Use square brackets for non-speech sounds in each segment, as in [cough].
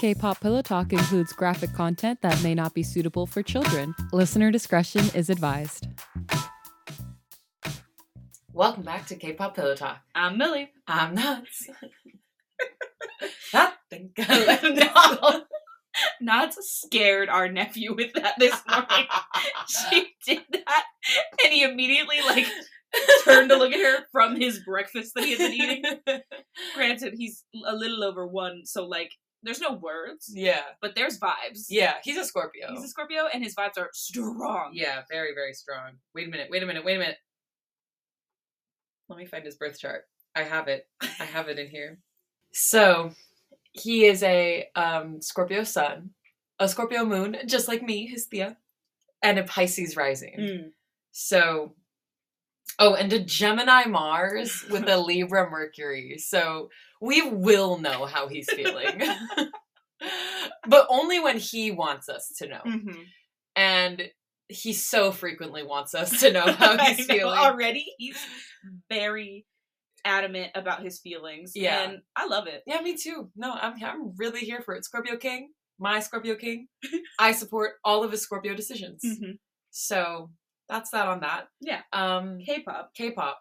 K pop Pillow Talk includes graphic content that may not be suitable for children. Listener discretion is advised. Welcome back to K-pop Pillow Talk. I'm Milly. I'm Nads. Nothing gonna Nads scared our nephew with that this morning. [laughs] she did that, and he immediately like turned to look at her from his breakfast that he had been eating. [laughs] Granted, he's a little over one, so like there's no words, yeah, but there's vibes. yeah. He's a Scorpio. He's a Scorpio, and his vibes are strong. yeah, very, very strong. Wait a minute. Wait a minute. Wait a minute. Let me find his birth chart. I have it. I have it in here. So, he is a um, Scorpio sun, a Scorpio moon, just like me, his Thea, and a Pisces rising. Mm. So, oh, and a Gemini Mars with a [laughs] Libra Mercury. So we will know how he's feeling. [laughs] but only when he wants us to know. Mhm. And he so frequently wants us to know how [laughs] he's know, feeling. already. He's very adamant about his feelings. Yeah. and I love it. Yeah, me too. No, I'm I'm really here for it. Scorpio King, my Scorpio King. I support all of his Scorpio decisions. Mhm. So that's that on that. Yeah. Um K-pop. K-pop.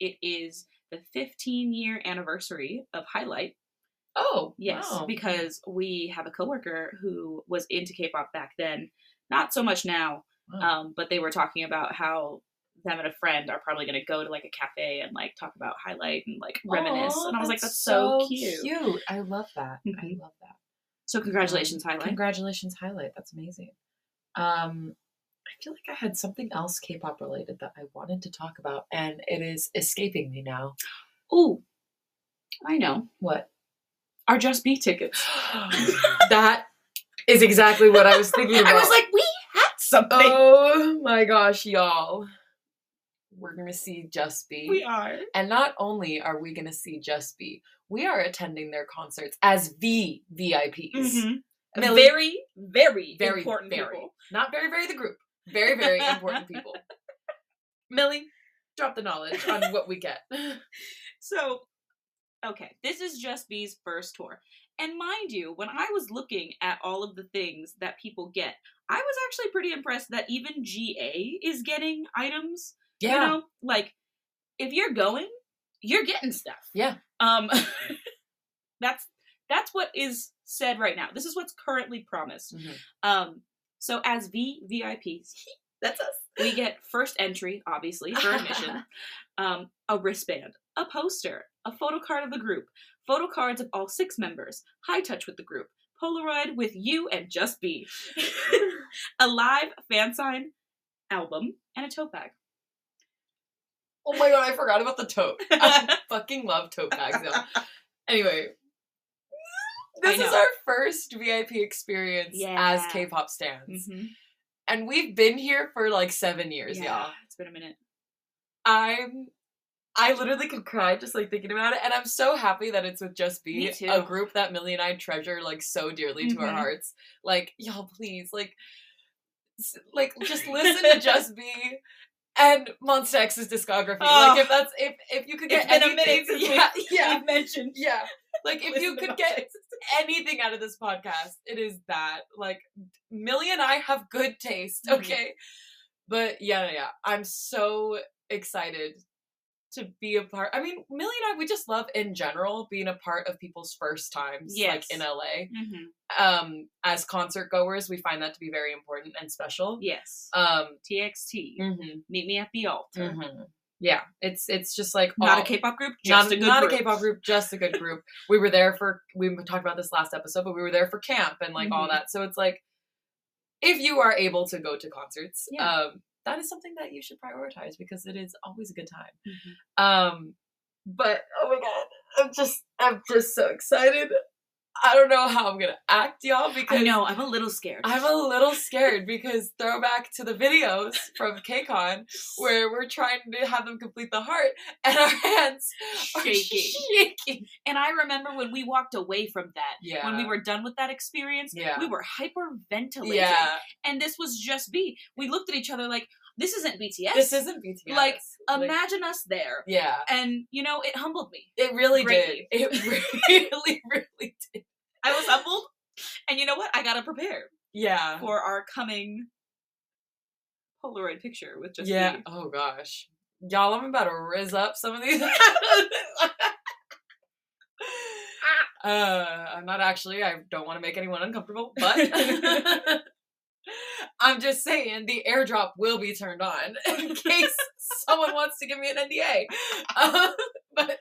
It is the 15 year anniversary of Highlight. Oh, Yes, wow. because we have a coworker who was into K-pop back then. Not so much now, Wow. um, but they were talking about how them and a friend are probably going to go to like a cafe and like talk about Highlight and like reminisce. Aw, and I was like, that's so, cute. Cute. I love that. I Mhm. love that. So congratulations, Um, Highlight. Congratulations, Highlight. That's amazing. Um, I feel like I had something else K-pop related that I wanted to talk about, and it is escaping me now. Ooh, I know. What? Our Just B tickets. [gasps] that is exactly what I was thinking about. [laughs] I was like, we had something. oh my gosh, y'all. We're gonna see Just B. we are. And not only are we gonna see Just B, we are attending their concerts as V VIPs. Mhm. Milly- Very, very, very important very people. not very very the group very very important [laughs] people milly drop the knowledge on what we get [laughs] So, okay, this is Just B's first tour. And mind you, when I was looking at all of the things that people get, I was actually pretty impressed that even GA is getting items. yeah You know, like if you're going, you're getting stuff. Yeah. Um [laughs] that's that's what is said right now. This is what's currently promised. Mhm. Um so as V VIPs, [laughs] that's us. we get first entry, obviously, for admission, [laughs] um, a wristband, a poster, a photo card of the group, photo cards of all six members, high touch with the group, Polaroid with you and Just B, [laughs] a live fan sign album, and a tote bag. oh my god i forgot about the tote. I fucking love tote bags though. Anyway this is our first vip experience as k-pop stands Mhm. and we've been here for like seven years Yeah, y'all it's been a minute. I'm I literally could cry just like thinking about it, and I'm so happy that it's with Just B, a group that Milly and I treasure like so dearly to our Mhm. hearts. Like, y'all, please, like, like just [laughs] listen to Just B and Monsta X's discography. Oh. like, if that's if if you could get a anything, minute yeah, [laughs] we, yeah, [laughs] mentioned. yeah. Like, if you could get anything out of this podcast, it is that. Like, Milly and I have good taste, Mhm. okay? But yeah, yeah, yeah. I'm so excited to be a part. I mean, Milly and I, we just love in general being a part of people's first times, Yes. like in LA. Mhm. Um, as concert goers, we find that to be very important and special. Yes. Um, TXT. mhm, Meet me at the altar. mhm. Yeah, it's it's just like Not all- a K-pop group, just not, a good not group. a K-pop group, just a good group. [laughs] we were there for we talked about this last episode, but we were there for camp and like all Mhm. that. So it's like if you are able to go to concerts, Yeah. um, that is something that you should prioritize because it is always a good time. Mhm. Um, but oh my god, I'm just I'm just so excited. I don't know how I'm gonna act, y'all, because I know. I'm a little scared. I'm a little scared because throwback to the videos from KCON where we're trying to have them complete the heart and our hands are Shaking. shaking. And I remember when we walked away from that, Yeah. when we were done with that experience, Yeah. we were hyperventilating. Yeah. And this was Just B. We looked at each other like, this isn't BTS. This isn't BTS. Like, Imagine us there. yeah. And, you know, it humbled me. It really Greatly. did. It [laughs] really, really did. I was humbled And you know what? I gotta prepare Yeah. for our coming Polaroid picture with just yeah. me. Oh gosh. Y'all, I'm about to riz up some of these. [laughs] uh, I'm not actually. I don't want to make anyone uncomfortable, but [laughs] I'm just saying the airdrop will be turned on [laughs] in case someone wants to give me an NDA. [laughs] Um, but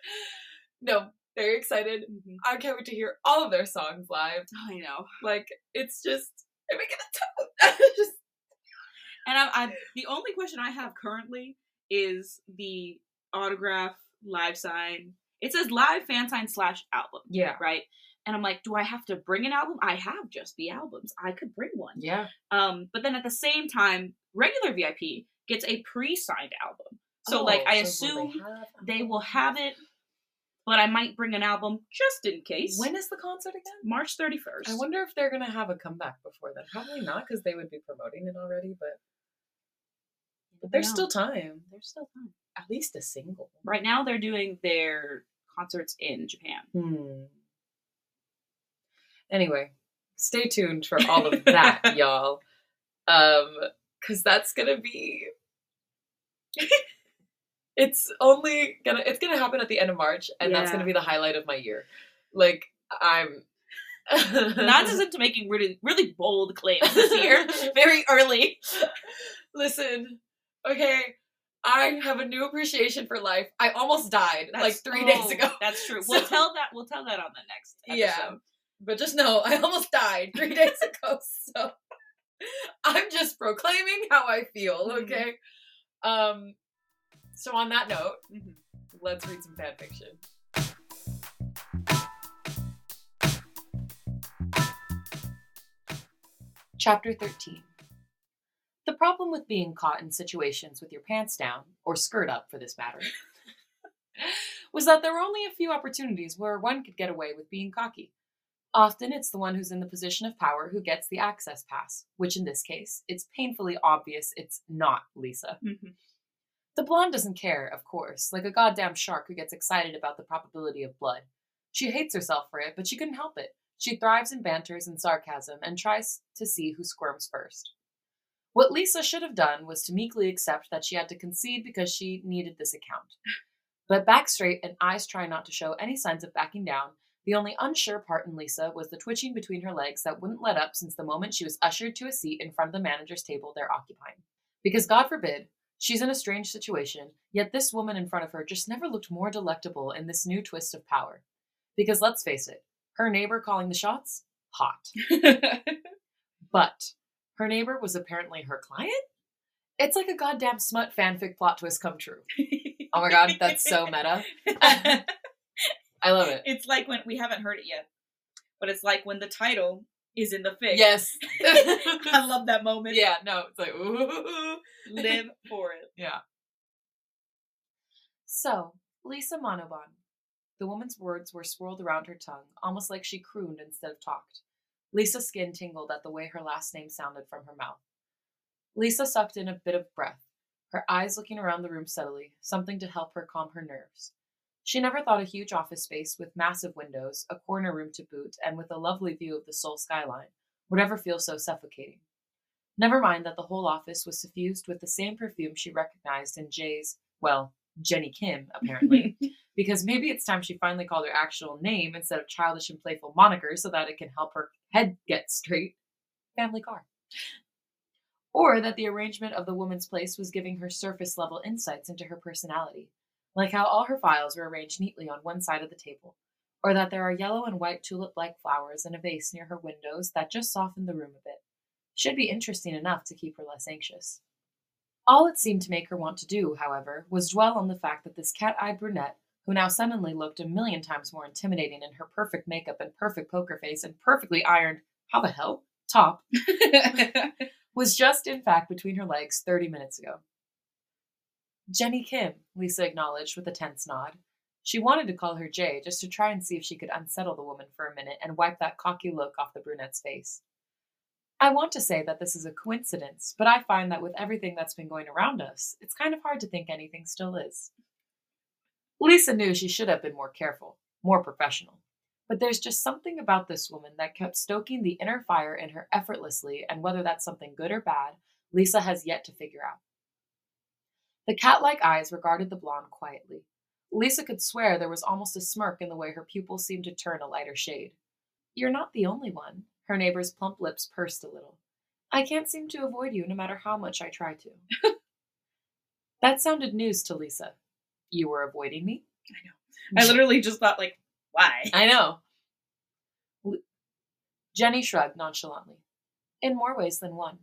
no, very excited. Mhm. I can't wait to hear all of their songs live. Oh, I know. Like it's just, I'm making a [laughs] just And I, I, the only question I have currently is the autograph live sign. It says live fan sign slash album, yeah, right? And I'm like, do I have to bring an album? I have just the albums. I could bring one. yeah. Um, but then at the same time, regular VIP gets a pre-signed album. So like I Oh, so assume have they will have it, but I might bring an album just in case. When is the concert again? March 31st. I wonder if they're gonna have a comeback before then. Probably not, because they would be promoting it already. But but there's still time. There's still time. At least a single. Right now they're doing their concerts in Japan. Hmm. Anyway, stay tuned for all of that, [laughs] y'all. Um, because that's gonna be. [laughs] it's only gonna. It's gonna happen at the end of March, and that's gonna be the highlight of my year. Like I'm. [laughs] Not as into making really really bold claims this year, very early. Listen, okay, I have a new appreciation for life. I almost died like That's- three oh, days ago. That's true. We'll So- tell that. We'll tell that on the next episode. Yeah. But just know, [laughs] I almost died three days ago. [laughs] So I'm just proclaiming how I feel, Mhm. okay? Um, so on that note, Mhm. let's read some fan fiction. Chapter 13 The problem with being caught in situations with your pants down, or skirt up for this matter, [laughs] was that there were only a few opportunities where one could get away with being cocky. Often it's the one who's in the position of power who gets the access pass, which in this case, it's painfully obvious it's not Lisa. Mhm. The blonde doesn't care, of course, like a goddamn shark who gets excited about the probability of blood. She hates herself for it, but she couldn't help it. She thrives in banters and sarcasm and tries to see who squirms first. What Lisa should have done was to meekly accept that she had to concede because she needed this account. But back straight and eyes trying not to show any signs of backing down, the only unsure part in Lisa was the twitching between her legs that wouldn't let up since the moment she was ushered to a seat in front of the manager's table they're occupying. Because God forbid, she's in a strange situation, yet this woman in front of her just never looked more delectable in this new twist of power. Because let's face it, her neighbor calling the shots? Hot. [laughs] But her neighbor was apparently her client? It's like a goddamn smut fanfic plot twist come true. Oh my god, that's so meta. [laughs] I love it. it's like when we haven't heard it yet, but it's like when the title is in the fic. Yes. [laughs] I love that moment. yeah, no, it's like, ooh. Live [laughs] for it. Yeah. So, Lisa Manoban. The woman's words were swirled around her tongue, almost like she crooned instead of talked. Lisa's skin tingled at the way her last name sounded from her mouth. Lisa sucked in a bit of breath, her eyes looking around the room steadily, something to help her calm her nerves. She never thought a huge office space with massive windows, a corner room to boot, and with a lovely view of the Seoul skyline would ever feel so suffocating. Never mind that the whole office was suffused with the same perfume she recognized in Jay's, well, Jennie Kim, apparently, [laughs] because maybe it's time she finally called her actual name instead of childish and playful monikers so that it can help her head get straight. Family car. Or that the arrangement of the woman's place was giving her surface level insights into her personality, like how all her files were arranged neatly on one side of the table, or that there are yellow and white tulip like flowers in a vase near her windows that just soften the room a bit. Should be interesting enough to keep her less anxious. All it seemed to make her want to do, however, was dwell on the fact that this cat eyed brunette, who now suddenly looked a million times more intimidating in her perfect makeup and perfect poker face and perfectly ironed, how the hell, top, [laughs] was just in fact between her legs 30 minutes ago. Jennie Kim, Lisa acknowledged with a tense nod. She wanted to call her Jay just to try and see if she could unsettle the woman for a minute and wipe that cocky look off the brunette's face. I want to say that this is a coincidence, but I find that with everything that's been going around us, it's kind of hard to think anything still is. Lisa knew she should have been more careful, more professional. But there's just something about this woman that kept stoking the inner fire in her effortlessly, and whether that's something good or bad, Lisa has yet to figure out. The cat like eyes regarded the blonde quietly. Lisa could swear there was almost a smirk in the way her pupils seemed to turn a lighter shade. You're not the only one. Her neighbor's plump lips pursed a little. I can't seem to avoid you no matter how much I try to. [laughs] that sounded news to Lisa. You were avoiding me? I know. I literally just thought, like, why? I know. Jennie shrugged nonchalantly. In more ways than one.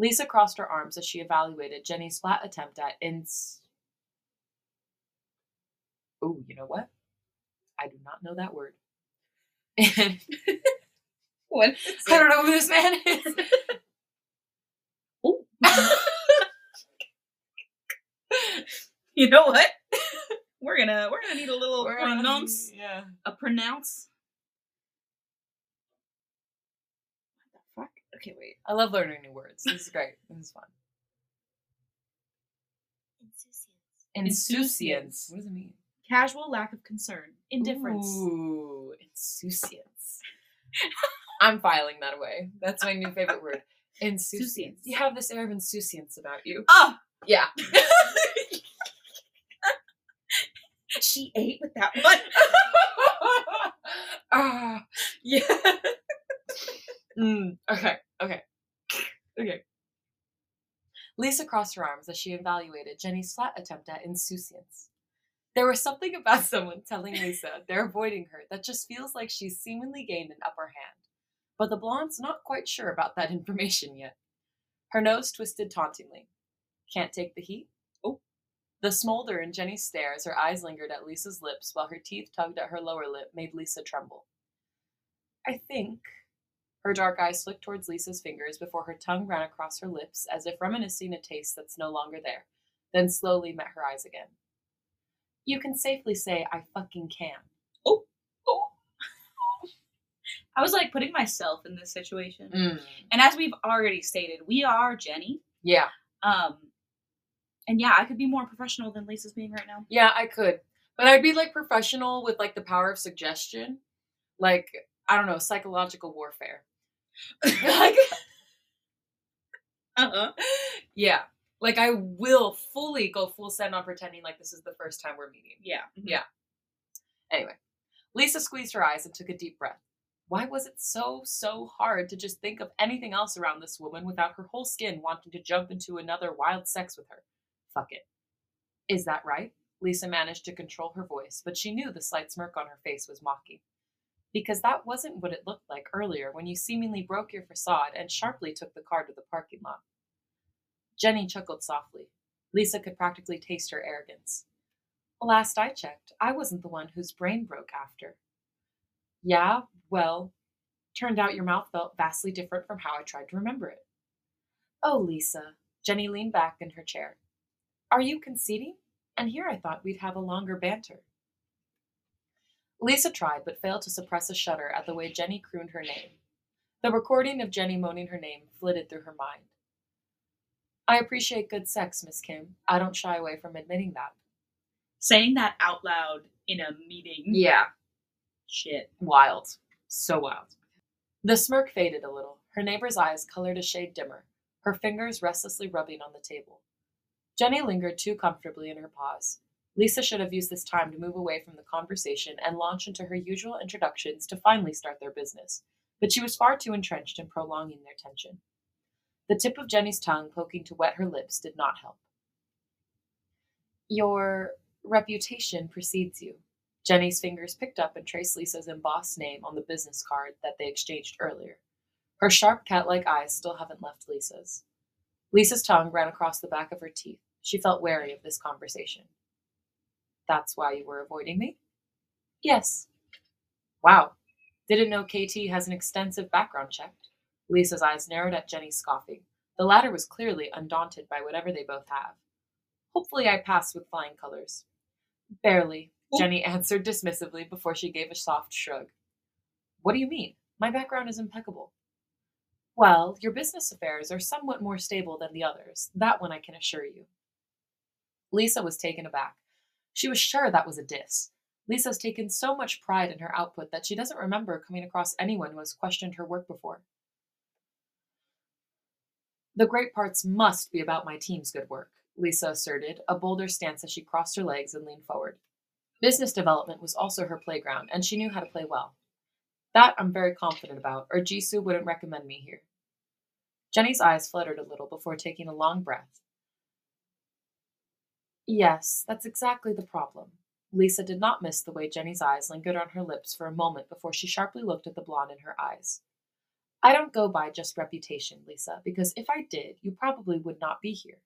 Lisa crossed her arms as she evaluated Jennie's flat attempt at ins. Oh, you know what? I do not know that word. [laughs] what? I don't know who this man [laughs] is. Ooh. [laughs] you know what? We're gonna we're gonna need a little We're pronounce Yeah. a pronounce. Okay, wait. I love learning new words. This is great. This is fun. Insouciance. What does it mean? Casual lack of concern, indifference. Ooh, insouciance. I'm filing that away. That's my new favorite word. Insouciance. You have this air of insouciance about you. Oh, Yeah. [laughs] she ate with that one. [laughs] Ah, yeah. [laughs] Mm, okay, okay, okay. Lisa crossed her arms as she evaluated Jennie's flat attempt at insouciance. There was something about [laughs] someone telling Lisa they're avoiding her that just feels like she's seemingly gained an upper hand. But the blonde's not quite sure about that information yet. Her nose twisted tauntingly. Can't take the heat? Oh. The smolder in Jennie's stare as her eyes lingered at Lisa's lips while her teeth tugged at her lower lip made Lisa tremble. I think. Her dark eyes flicked towards Lisa's fingers before her tongue ran across her lips as if reminiscing a taste that's no longer there, then slowly met her eyes again. You can safely say I fucking can. Oh, oh. [laughs] I was like putting myself in this situation. And as we've already stated, we are Jennie. Yeah. Um and yeah, I could be more professional than Lisa's being right now. Yeah, I could. But I'd be like professional with like the power of suggestion. Like, I don't know, psychological warfare. [laughs] like, Uh-huh. [laughs] yeah. Like I will fully go full send on pretending like this is the first time we're meeting. Yeah. Yeah. Anyway, Lisa squeezed her eyes and took a deep breath. Why was it so, so hard to just think of anything else around this woman without her whole skin wanting to jump into another wild sex with her? Fuck it. Is that right? Lisa managed to control her voice, but she knew the slight smirk on her face was mocking. Because that wasn't what it looked like earlier when you seemingly broke your facade and sharply took the car to the parking lot. Jennie chuckled softly. Lisa could practically taste her arrogance. Last I checked, I wasn't the one whose brain broke after. Yeah, well, turned out your mouth felt vastly different from how I tried to remember it. Oh, Lisa. Jennie leaned back in her chair. Are you conceding? And here I thought we'd have a longer banter. Lisa tried, but failed to suppress a shudder at the way Jennie crooned her name. The recording of Jennie moaning her name flitted through her mind. I appreciate good sex, Miss Kim. I don't shy away from admitting that. Saying that out loud in a meeting. Yeah. Shit. Wild. So wild. The smirk faded a little. Her neighbor's eyes colored a shade dimmer, her fingers restlessly rubbing on the table. Jennie lingered too comfortably in her pause. Lisa should have used this time to move away from the conversation and launch into her usual introductions to finally start their business, but she was far too entrenched in prolonging their tension. The tip of Jennie's tongue poking to wet her lips did not help. Your reputation precedes you. Jennie's fingers picked up and traced Lisa's embossed name on the business card that they exchanged earlier. Her sharp cat like eyes still haven't left Lisa's. Lisa's tongue ran across the back of her teeth. She felt wary of this conversation. That's why you were avoiding me? Yes. Wow. Didn't know KT has an extensive background check. Lisa's eyes narrowed at Jennie, scoffing. The latter was clearly undaunted by whatever they both have. Hopefully, I passed with flying colors. Barely. Jennie answered dismissively before she gave a soft shrug. What do you mean? My background is impeccable. Well, your business affairs are somewhat more stable than the others. That one I can assure you. Lisa was taken aback. She was sure that was a diss. Lisa's taken so much pride in her output that she doesn't remember coming across anyone who has questioned her work before. The great parts must be about my team's good work, Lisa asserted, a bolder stance as she crossed her legs and leaned forward. Business development was also her playground, and she knew how to play well. That I'm very confident about, or Jisoo wouldn't recommend me here. Jennie's eyes fluttered a little before taking a long breath. Yes, that's exactly the problem. Lisa did not miss the way Jennie's eyes lingered on her lips for a moment before she sharply looked at the blonde in her eyes. I don't go by just reputation, Lisa, because if I did, you probably would not be here.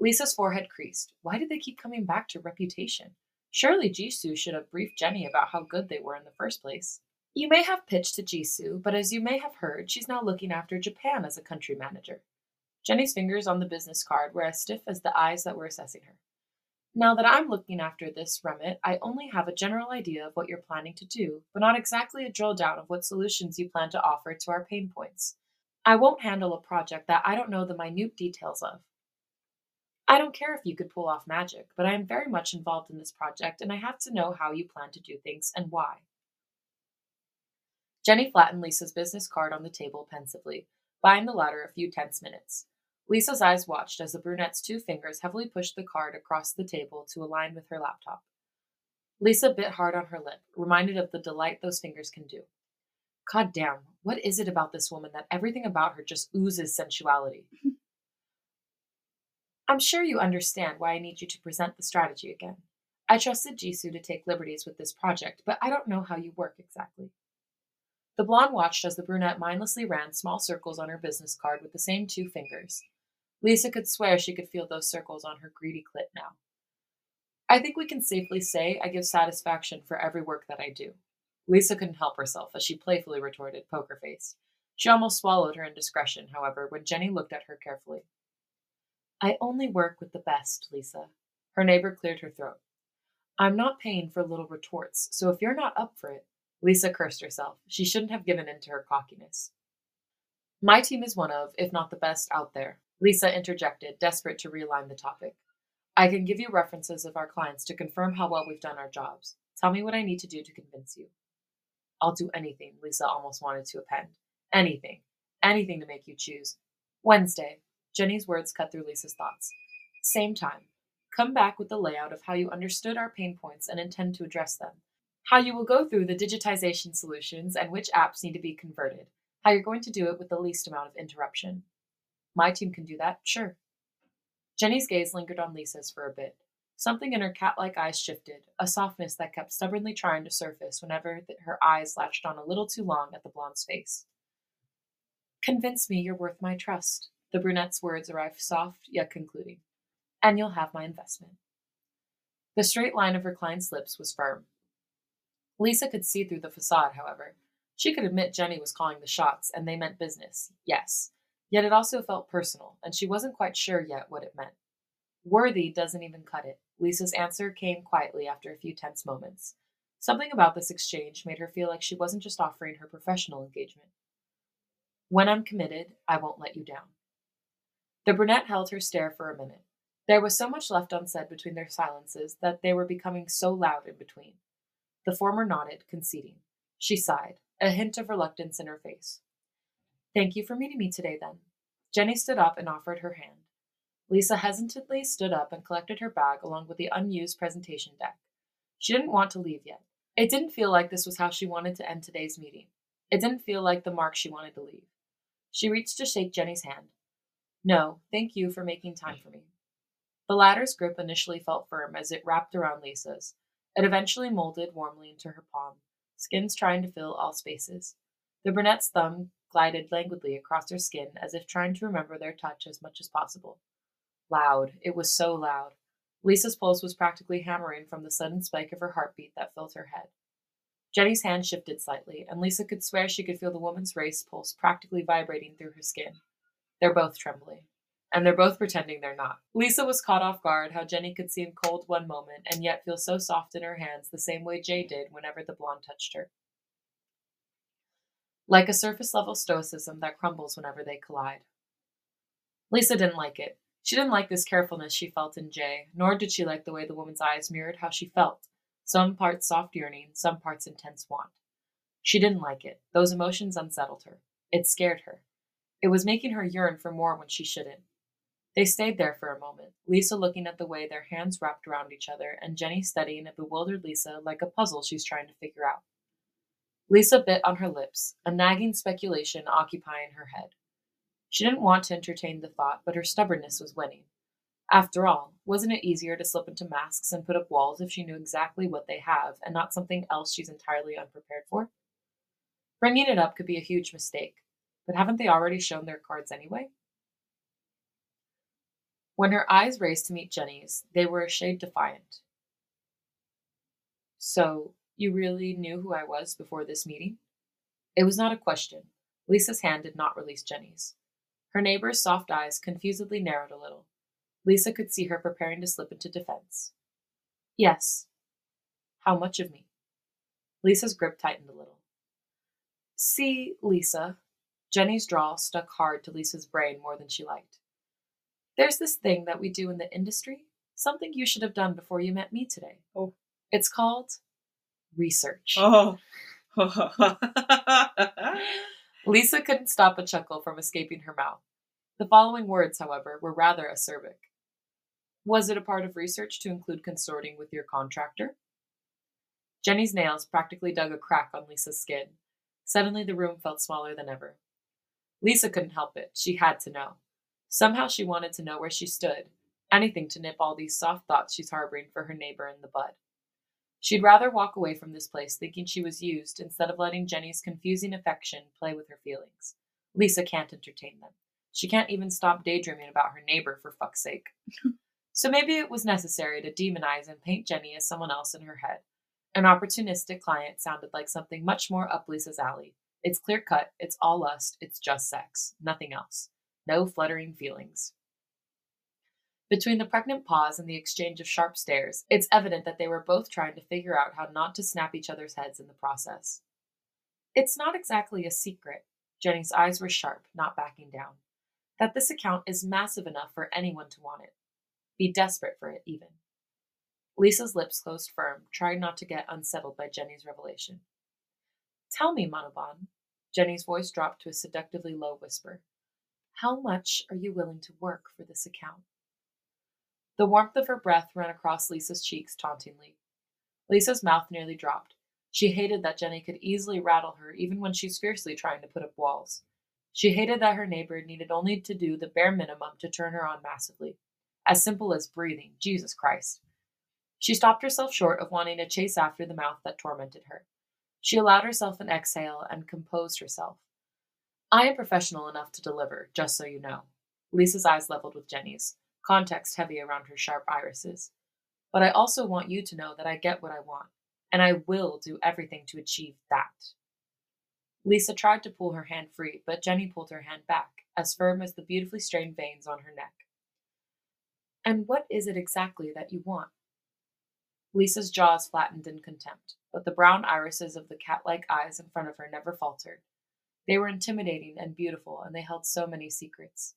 Lisa's forehead creased. Why did they keep coming back to reputation? Surely Jisoo should have briefed Jennie about how good they were in the first place. You may have pitched to Jisoo, but as you may have heard, she's now looking after Japan as a country manager. Jennie's fingers on the business card were as stiff as the eyes that were assessing her. Now that I'm looking after this remit, I only have a general idea of what you're planning to do, but not exactly a drill down of what solutions you plan to offer to our pain points. I won't handle a project that I don't know the minute details of. I don't care if you could pull off magic, but I am very much involved in this project and I have to know how you plan to do things and why. Jennie flattened Lisa's business card on the table pensively, buying the latter a few tense minutes. Lisa's eyes watched as the brunette's two fingers heavily pushed the card across the table to align with her laptop. Lisa bit hard on her lip, reminded of the delight those fingers can do. God damn, what is it about this woman that everything about her just oozes sensuality? [laughs] I'm sure you understand why I need you to present the strategy again. I trusted Jisoo to take liberties with this project, but I don't know how you work exactly. The blonde watched as the brunette mindlessly ran small circles on her business card with the same two fingers. Lisa could swear she could feel those circles on her greedy clit now. I think we can safely say I give satisfaction for every work that I do. Lisa couldn't help herself as she playfully retorted, poker face. She almost swallowed her indiscretion, however, when Jennie looked at her carefully. I only work with the best, Lisa. Her neighbor cleared her throat. I'm not paying for little retorts, so if you're not up for it, Lisa cursed herself. She shouldn't have given in to her cockiness. My team is one of, if not the best, out there. Lisa interjected, desperate to realign the topic. I can give you references of our clients to confirm how well we've done our jobs. Tell me what I need to do to convince you. I'll do anything, Lisa almost wanted to append. Anything. Anything to make you choose. Wednesday. Jennie's words cut through Lisa's thoughts. Same time. Come back with the layout of how you understood our pain points and intend to address them. How you will go through the digitization solutions and which apps need to be converted. How you're going to do it with the least amount of interruption. My team can do that, sure. Jennie's gaze lingered on Lisa's for a bit. Something in her cat like eyes shifted, a softness that kept stubbornly trying to surface whenever her eyes latched on a little too long at the blonde's face. Convince me you're worth my trust. The brunette's words arrived soft yet concluding. And you'll have my investment. The straight line of her client's lips was firm. Lisa could see through the facade, however. She could admit Jennie was calling the shots, and they meant business, yes. Yet it also felt personal, and she wasn't quite sure yet what it meant. Worthy doesn't even cut it. Lisa's answer came quietly after a few tense moments. Something about this exchange made her feel like she wasn't just offering her professional engagement. When I'm committed, I won't let you down. The brunette held her stare for a minute. There was so much left unsaid between their silences that they were becoming so loud in between. The former nodded, conceding. She sighed, a hint of reluctance in her face. Thank you for meeting me today, then. Jennie stood up and offered her hand. Lisa hesitantly stood up and collected her bag along with the unused presentation deck. She didn't want to leave yet. It didn't feel like this was how she wanted to end today's meeting. It didn't feel like the mark she wanted to leave. She reached to shake Jennie's hand. No, thank you for making time for me. The latter's grip initially felt firm as it wrapped around Lisa's. It eventually molded warmly into her palm, skins trying to fill all spaces. The brunette's thumb glided languidly across her skin as if trying to remember their touch as much as possible. Loud. It was so loud. Lisa's pulse was practically hammering from the sudden spike of her heartbeat that filled her head. Jennie's hand shifted slightly, and Lisa could swear she could feel the woman's race pulse practically vibrating through her skin. They're both trembling. And they're both pretending they're not. Lisa was caught off guard how Jennie could seem cold one moment and yet feel so soft in her hands the same way Jay did whenever the blonde touched her like a surface level stoicism that crumbles whenever they collide. Lisa didn't like it. She didn't like this carefulness she felt in Jay, nor did she like the way the woman's eyes mirrored how she felt some parts soft yearning, some parts intense want. She didn't like it. Those emotions unsettled her. It scared her. It was making her yearn for more when she shouldn't. They stayed there for a moment, Lisa looking at the way their hands wrapped around each other, and Jennie studying a bewildered Lisa like a puzzle she's trying to figure out. Lisa bit on her lips, a nagging speculation occupying her head. She didn't want to entertain the thought, but her stubbornness was winning. After all, wasn't it easier to slip into masks and put up walls if she knew exactly what they have and not something else she's entirely unprepared for? Bringing it up could be a huge mistake, but haven't they already shown their cards anyway? When her eyes raised to meet Jennie's, they were a shade defiant. So, you really knew who I was before this meeting? It was not a question. Lisa's hand did not release Jennie's. Her neighbor's soft eyes confusedly narrowed a little. Lisa could see her preparing to slip into defense. Yes. How much of me? Lisa's grip tightened a little. See, Lisa. Jennie's drawl stuck hard to Lisa's brain more than she liked. There's this thing that we do in the industry, something you should have done before you met me today. Oh. It's called research. [laughs] Oh. [laughs] Lisa couldn't stop a chuckle from escaping her mouth. The following words, however, were rather acerbic. Was it a part of research to include consorting with your contractor? Jennie's nails practically dug a crack on Lisa's skin. Suddenly, the room felt smaller than ever. Lisa couldn't help it. She had to know. Somehow she wanted to know where she stood, anything to nip all these soft thoughts she's harboring for her neighbor in the bud. She'd rather walk away from this place thinking she was used instead of letting Jennie's confusing affection play with her feelings. Lisa can't entertain them. She can't even stop daydreaming about her neighbor for fuck's sake. [laughs] So maybe it was necessary to demonize and paint Jennie as someone else in her head. An opportunistic client sounded like something much more up Lisa's alley. It's clear cut, it's all lust, it's just sex, nothing else. No fluttering feelings. Between the pregnant pause and the exchange of sharp stares, it's evident that they were both trying to figure out how not to snap each other's heads in the process. It's not exactly a secret. Jennie's eyes were sharp, not backing down. That this account is massive enough for anyone to want it be desperate for it, even. Lisa's lips closed firm, trying not to get unsettled by Jennie's revelation. Tell me, Manoban. Jennie's voice dropped to a seductively low whisper. How much are you willing to work for this account? The warmth of her breath ran across Lisa's cheeks tauntingly. Lisa's mouth nearly dropped. She hated that Jennie could easily rattle her even when she's fiercely trying to put up walls. She hated that her neighbor needed only to do the bare minimum to turn her on massively as simple as breathing. Jesus Christ. She stopped herself short of wanting to chase after the mouth that tormented her. She allowed herself an exhale and composed herself. I am professional enough to deliver, just so you know. Lisa's eyes leveled with Jennie's, context heavy around her sharp irises. But I also want you to know that I get what I want, and I will do everything to achieve that. Lisa tried to pull her hand free, but Jennie pulled her hand back, as firm as the beautifully strained veins on her neck. And what is it exactly that you want? Lisa's jaws flattened in contempt, but the brown irises of the cat like eyes in front of her never faltered. They were intimidating and beautiful, and they held so many secrets.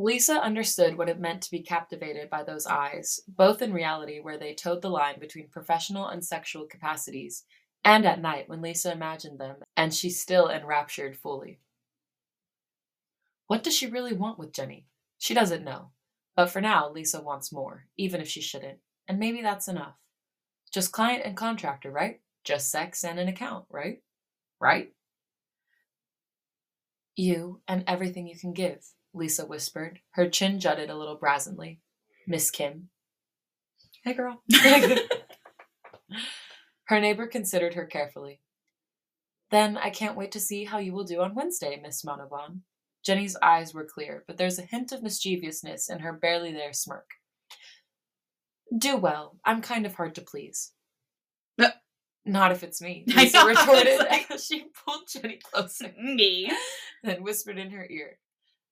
Lisa understood what it meant to be captivated by those eyes, both in reality, where they towed the line between professional and sexual capacities, and at night when Lisa imagined them, and she still enraptured fully. What does she really want with Jennie? She doesn't know. But for now, Lisa wants more, even if she shouldn't. And maybe that's enough. Just client and contractor, right? Just sex and an account, right? Right? You and everything you can give, Lisa whispered, her chin jutted a little brazenly. Miss Kim. Hey, girl. [laughs] [laughs] her neighbor considered her carefully. Then I can't wait to see how you will do on Wednesday, Miss Manoban. Jennie's eyes were clear, but there's a hint of mischievousness in her barely there smirk. Do well. I'm kind of hard to please. Uh, Not if it's me, [laughs] I Lisa know, retorted like- as she pulled Jennie closer, Me. then whispered in her ear.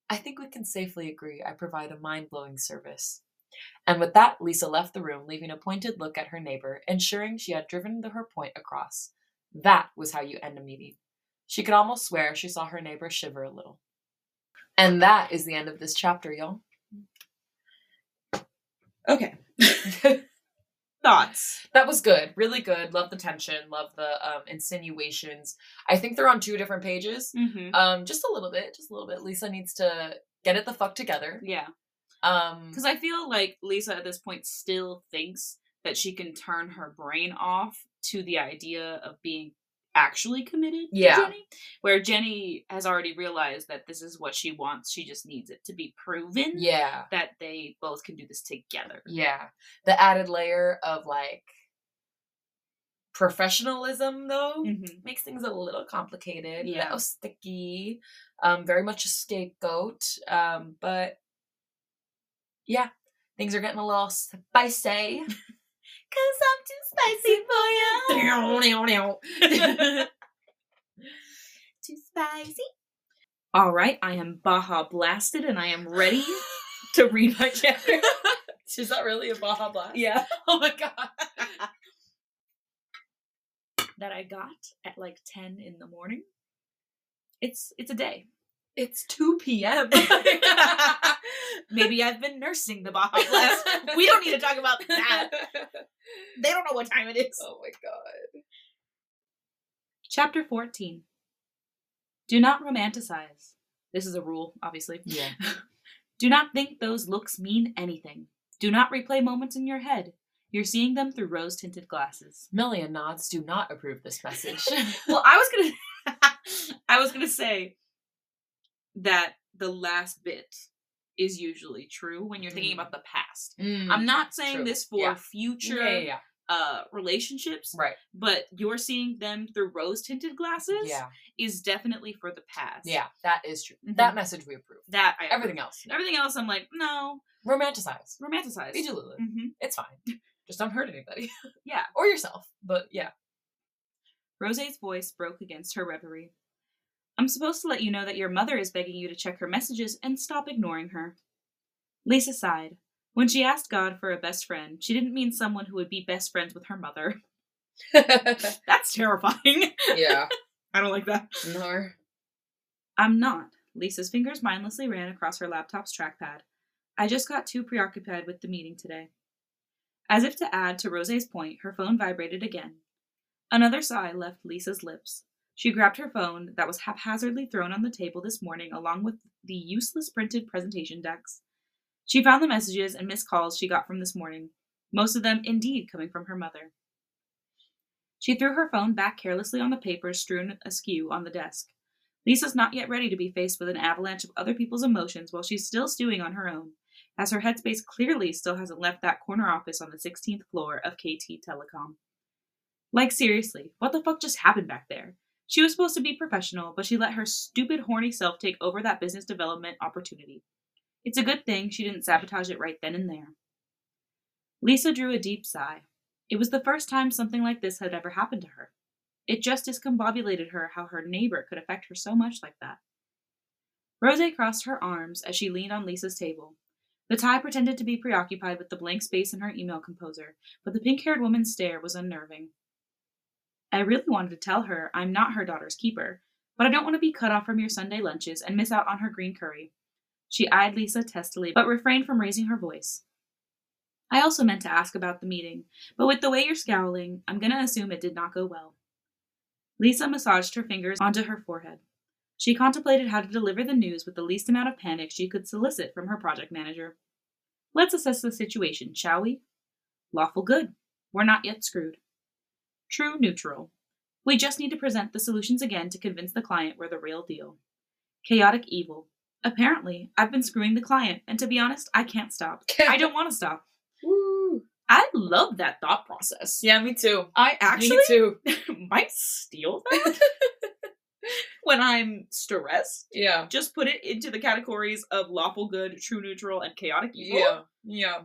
I think we can safely agree I provide a mind blowing service. And with that, Lisa left the room, leaving a pointed look at her neighbor, ensuring she had driven her point across. That was how you end a meeting. She could almost swear she saw her neighbor shiver a little. And that is the end of this chapter, y'all. Okay. [laughs] Thoughts? That was good. Really good. Love the tension. Love the um, insinuations. I think they're on two different pages. Mm-hmm. Um, just a little bit. Just a little bit. Lisa needs to get it the fuck together. Yeah. Um, Because I feel like Lisa at this point still thinks that she can turn her brain off to the idea of being actually committed Yeah. to Jennie. Where Jennie has already realized that this is what she wants. She just needs it to be proven yeah. that they both can do this together. Yeah. The added layer of like professionalism though Mm-hmm. makes things a little complicated, a Yeah. little sticky, um, very much a scapegoat. Um, but yeah, things are getting a little spicy. [laughs] Cause I'm too spicy [laughs] for you. [laughs] too spicy. All right, I am Baja blasted and I am ready to read my chapter. [laughs] Is that really a Baja Blast? yeah. Oh my god. that I got at like 10 in the morning. It's it's a day. It's 2 p.m. [laughs] Maybe I've been nursing the Baja Blast. We don't need to talk about that. [laughs] They don't know what time it is. Oh my god. Chapter 14. Do not romanticize. This is a rule, obviously. Yeah. [laughs] Do not think those looks mean anything. Do not replay moments in your head. You're seeing them through rose tinted glasses. Milly and Nads do not approve this message. Well, I was gonna I was gonna say that the last bit is usually true when you're thinking Mm. about the past. Mm, I'm not saying true. this for Yeah. future yeah, yeah, uh relationships, Right. but you're seeing them through rose tinted glasses Yeah. is definitely for the past. Yeah, that is true. Mhm. That message we approve. That I Everything else. no. everything else I'm like, no, Romanticize. romanticize. Be Delulu. hmm It's fine. Just don't hurt anybody. [laughs] Yeah. Or yourself. But yeah. Rosé's voice broke against her reverie. I'm supposed to let you know that your mother is begging you to check her messages and stop ignoring her. Lisa sighed. When she asked God for a best friend, she didn't mean someone who would be best friends with her mother. [laughs] That's terrifying. yeah. [laughs] I don't like that. No. I'm not. Lisa's fingers mindlessly ran across her laptop's trackpad. I just got too preoccupied with the meeting today. As if to add to Rosé's point, her phone vibrated again. Another sigh left Lisa's lips. She grabbed her phone that was haphazardly thrown on the table this morning along with the useless printed presentation decks. She found the messages and missed calls she got from this morning, most of them indeed coming from her mother. She threw her phone back carelessly on the papers strewn askew on the desk. Lisa's not yet ready to be faced with an avalanche of other people's emotions while she's still stewing on her own, as her headspace clearly still hasn't left that corner office on the 16th floor of KT Telecom. Like, seriously, what the fuck just happened back there? She was supposed to be professional, but she let her stupid, horny self take over that business development opportunity. It's a good thing she didn't sabotage it right then and there. Lisa drew a deep sigh. It was the first time something like this had ever happened to her. It just discombobulated her how her neighbor could affect her so much like that. Rosé crossed her arms as she leaned on Lisa's table. The Thai pretended to be preoccupied with the blank space in her email composer, but the pink haired woman's stare was unnerving. I really wanted to tell her I'm not her daughter's keeper, but I don't want to be cut off from your Sunday lunches and miss out on her green curry. She eyed Lisa testily, but refrained from raising her voice. I also meant to ask about the meeting, but with the way you're scowling, I'm going to assume it did not go well. Lisa massaged her fingers onto her forehead. She contemplated how to deliver the news with the least amount of panic she could solicit from her project manager. Let's assess the situation, shall we? Lawful good. We're not yet screwed. True neutral. We just need to present the solutions again to convince the client we're the real deal. Chaotic evil. Apparently, I've been screwing the client, and to be honest, I can't stop. I don't want to stop. [laughs] Woo. I love that thought process. Yeah, me too. I actually me too. [laughs] might steal [laughs] that when I'm stressed. Yeah. Just put it into the categories of lawful good, true neutral, and chaotic evil. Yeah. Yeah.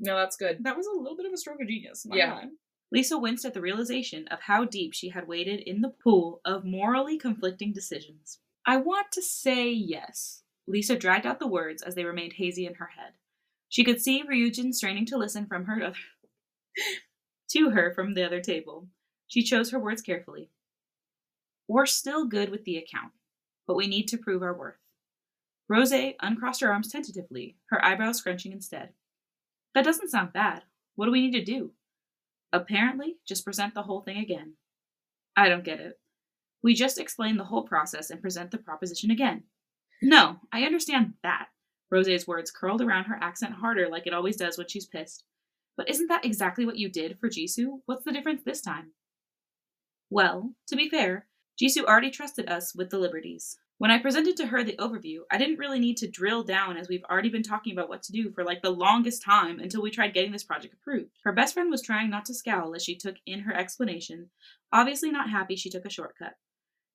No, that's good. That was a little bit of a stroke of genius. Yeah. lie. Lisa winced at the realization of how deep she had waded in the pool of morally conflicting decisions. I want to say yes. Lisa dragged out the words as they remained hazy in her head. She could see Ryujin straining to listen from her other [laughs] to her from the other table. She chose her words carefully. We're still good with the account, but we need to prove our worth. Rosé uncrossed her arms tentatively, her eyebrows scrunching instead. That doesn't sound bad. What do we need to do? Apparently, just present the whole thing again. I don't get it. We just explain the whole process and present the proposition again. No, I understand that. Rosé's words curled around her accent harder like it always does when she's pissed. But isn't that exactly what you did for Jisoo? What's the difference this time? Well, to be fair, Jisoo already trusted us with the liberties. When I presented to her the overview, I didn't really need to drill down as we've already been talking about what to do for like the longest time until we tried getting this project approved. Her best friend was trying not to scowl as she took in her explanation, obviously not happy she took a shortcut.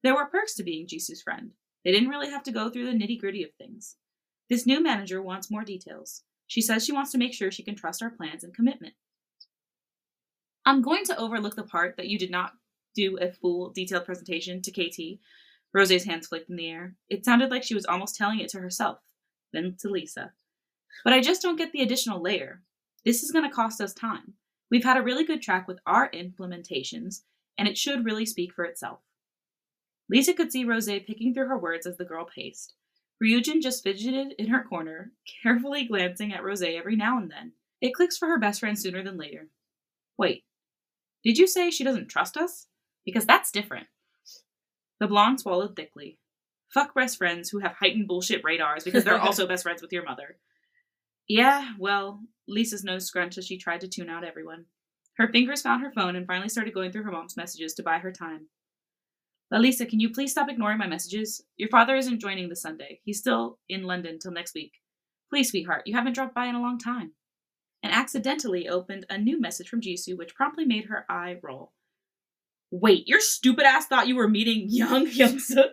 There were perks to being Jisoo's friend. They didn't really have to go through the nitty gritty of things. This new manager wants more details. She says she wants to make sure she can trust our plans and commitment. I'm going to overlook the part that you did not do a full detailed presentation to KT. Rose's hands flicked in the air. It sounded like she was almost telling it to herself, then to Lisa. But I just don't get the additional layer. This is going to cost us time. We've had a really good track with our implementations, and it should really speak for itself. Lisa could see Rose picking through her words as the girl paced. Ryujin just fidgeted in her corner, carefully glancing at Rose every now and then. It clicks for her best friend sooner than later. Wait, did you say she doesn't trust us? Because that's different. The blonde swallowed thickly. Fuck best friends who have heightened bullshit radars because they're [laughs] also best friends with your mother. Yeah, well, Lisa's nose scrunched as she tried to tune out everyone. Her fingers found her phone and finally started going through her mom's messages to buy her time. Lisa, can you please stop ignoring my messages? Your father isn't joining this Sunday. He's still in London till next week. Please, sweetheart, you haven't dropped by in a long time. And accidentally opened a new message from Jisoo, which promptly made her eye roll. Wait, your stupid ass thought you were meeting young [laughs] Youngsuk?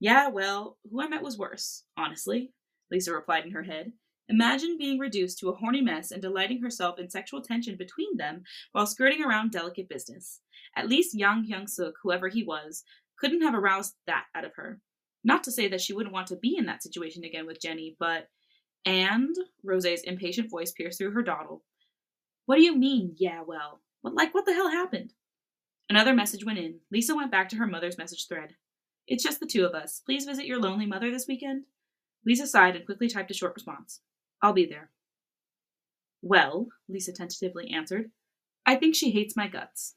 yeah, well, who I met was worse, honestly, Lisa replied in her head. Imagine being reduced to a horny mess and delighting herself in sexual tension between them while skirting around delicate business. At least young Hyung whoever he was, couldn't have aroused that out of her. Not to say that she wouldn't want to be in that situation again with Jennie, but. And Rose's impatient voice pierced through her dawdle. What do you mean, yeah, well? What, like, what the hell happened? Another message went in. Lisa went back to her mother's message thread. It's just the two of us. Please visit your lonely mother this weekend. Lisa sighed and quickly typed a short response. I'll be there. Well, Lisa tentatively answered, I think she hates my guts.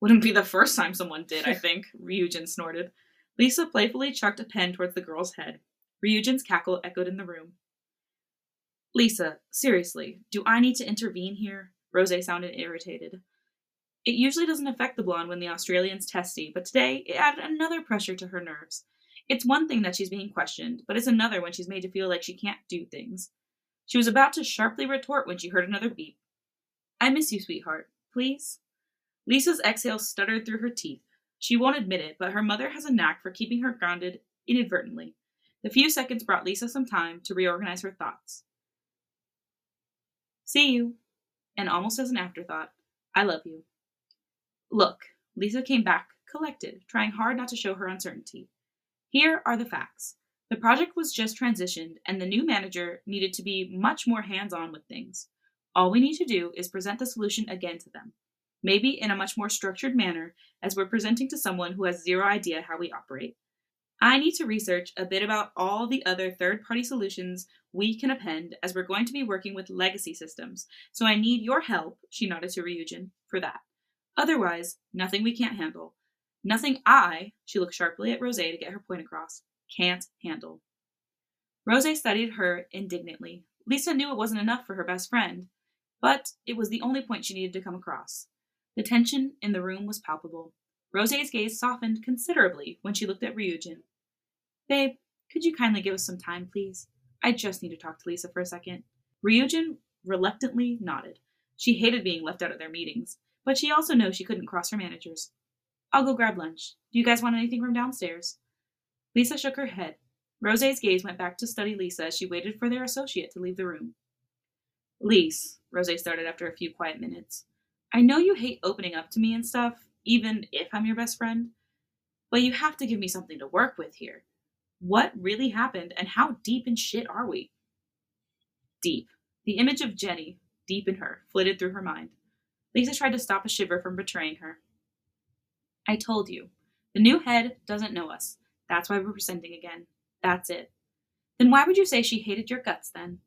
Wouldn't be the first time someone did, I [laughs] think, Ryujin snorted. Lisa playfully chucked a pen towards the girl's head. Ryujin's cackle echoed in the room. Lisa, seriously, do I need to intervene here? Rose sounded irritated. It usually doesn't affect the blonde when the Australian's testy, but today it added another pressure to her nerves. It's one thing that she's being questioned, but it's another when she's made to feel like she can't do things. She was about to sharply retort when she heard another beep. I miss you, sweetheart. Please? Lisa's exhale stuttered through her teeth. She won't admit it, but her mother has a knack for keeping her grounded inadvertently. The few seconds brought Lisa some time to reorganize her thoughts. See you. And almost as an afterthought, I love you. Look, Lisa came back, collected, trying hard not to show her uncertainty. Here are the facts. The project was just transitioned, and the new manager needed to be much more hands on with things. All we need to do is present the solution again to them maybe in a much more structured manner, as we're presenting to someone who has zero idea how we operate. I need to research a bit about all the other third party solutions we can append as we're going to be working with legacy systems, so I need your help, she nodded to Ryujin, for that. Otherwise, nothing we can't handle. Nothing I, she looked sharply at Rose to get her point across, can't handle. Rose studied her indignantly. Lisa knew it wasn't enough for her best friend, but it was the only point she needed to come across. The tension in the room was palpable. Rose's gaze softened considerably when she looked at Ryujin. Babe, could you kindly give us some time, please? I just need to talk to Lisa for a second. Ryujin reluctantly nodded. She hated being left out of their meetings, but she also knew she couldn't cross her managers. I'll go grab lunch. Do you guys want anything from downstairs? Lisa shook her head. Rose's gaze went back to study Lisa as she waited for their associate to leave the room. Lise, Rose started after a few quiet minutes, I know you hate opening up to me and stuff, even if I'm your best friend, but you have to give me something to work with here. What really happened, and how deep in shit are we? Deep. The image of Jennie, deep in her, flitted through her mind. Lisa tried to stop a shiver from betraying her. I told you. The new head doesn't know us. That's why we're presenting again. That's it. Then why would you say she hated your guts then?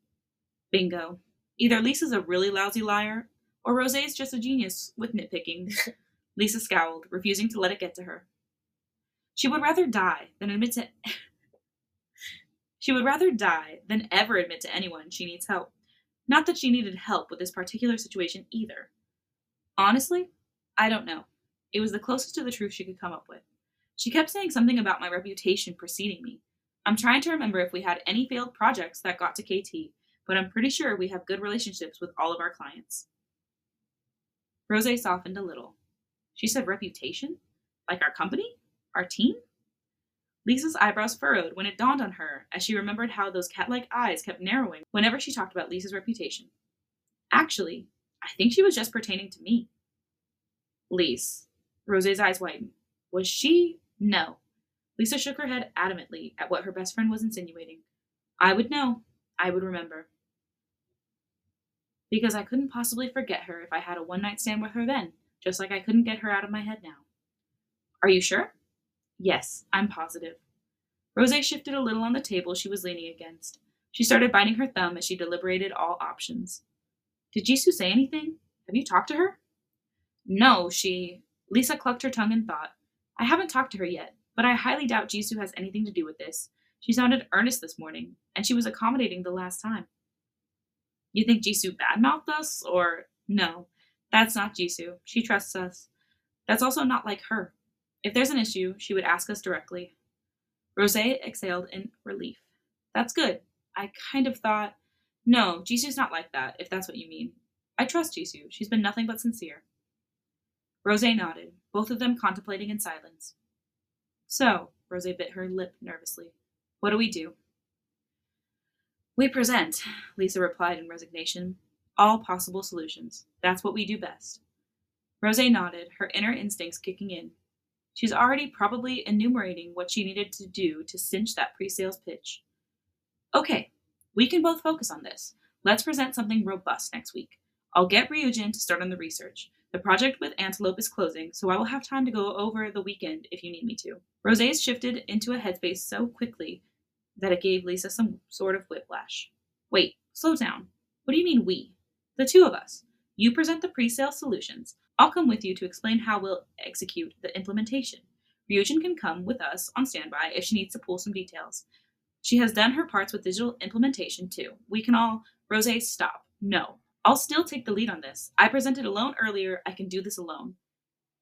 Bingo. Either Lisa's a really lousy liar, or Rosé's just a genius with nitpicking. [laughs] Lisa scowled, refusing to let it get to her. She would rather die than admit to She would rather die than ever admit to anyone she needs help. Not that she needed help with this particular situation either. Honestly, I don't know. It was the closest to the truth she could come up with. She kept saying something about my reputation preceding me. I'm trying to remember if we had any failed projects that got to KT, but I'm pretty sure we have good relationships with all of our clients. Rose softened a little. She said reputation? Like our company? Our team? Lisa's eyebrows furrowed when it dawned on her as she remembered how those cat like eyes kept narrowing whenever she talked about Lisa's reputation. Actually, I think she was just pertaining to me. Lise. Rose's eyes widened. Was she? No. Lisa shook her head adamantly at what her best friend was insinuating. I would know. I would remember. Because I couldn't possibly forget her if I had a one night stand with her then, just like I couldn't get her out of my head now. Are you sure? Yes, I'm positive. Rose shifted a little on the table she was leaning against. She started biting her thumb as she deliberated all options. Did Jisoo say anything? Have you talked to her? No, she. Lisa clucked her tongue in thought. I haven't talked to her yet, but I highly doubt Jisoo has anything to do with this. She sounded earnest this morning, and she was accommodating the last time. You think Jisoo badmouthed us, or no? That's not Jisoo. She trusts us. That's also not like her. If there's an issue, she would ask us directly. Rose exhaled in relief. That's good. I kind of thought, no, Jisoo's not like that, if that's what you mean. I trust Jisoo. She's been nothing but sincere. Rose nodded, both of them contemplating in silence. So, Rose bit her lip nervously. What do we do? We present, Lisa replied in resignation, all possible solutions. That's what we do best. Rose nodded, her inner instincts kicking in. She's already probably enumerating what she needed to do to cinch that pre sales pitch. Okay, we can both focus on this. Let's present something robust next week. I'll get Ryujin to start on the research. The project with Antelope is closing, so I will have time to go over the weekend if you need me to. Rose's shifted into a headspace so quickly that it gave Lisa some sort of whiplash. Wait, slow down. What do you mean we? The two of us. You present the pre sale solutions. I'll come with you to explain how we'll execute the implementation. Ryujin can come with us on standby if she needs to pull some details. She has done her parts with digital implementation too. We can all. Rose, stop. No. I'll still take the lead on this. I presented alone earlier. I can do this alone.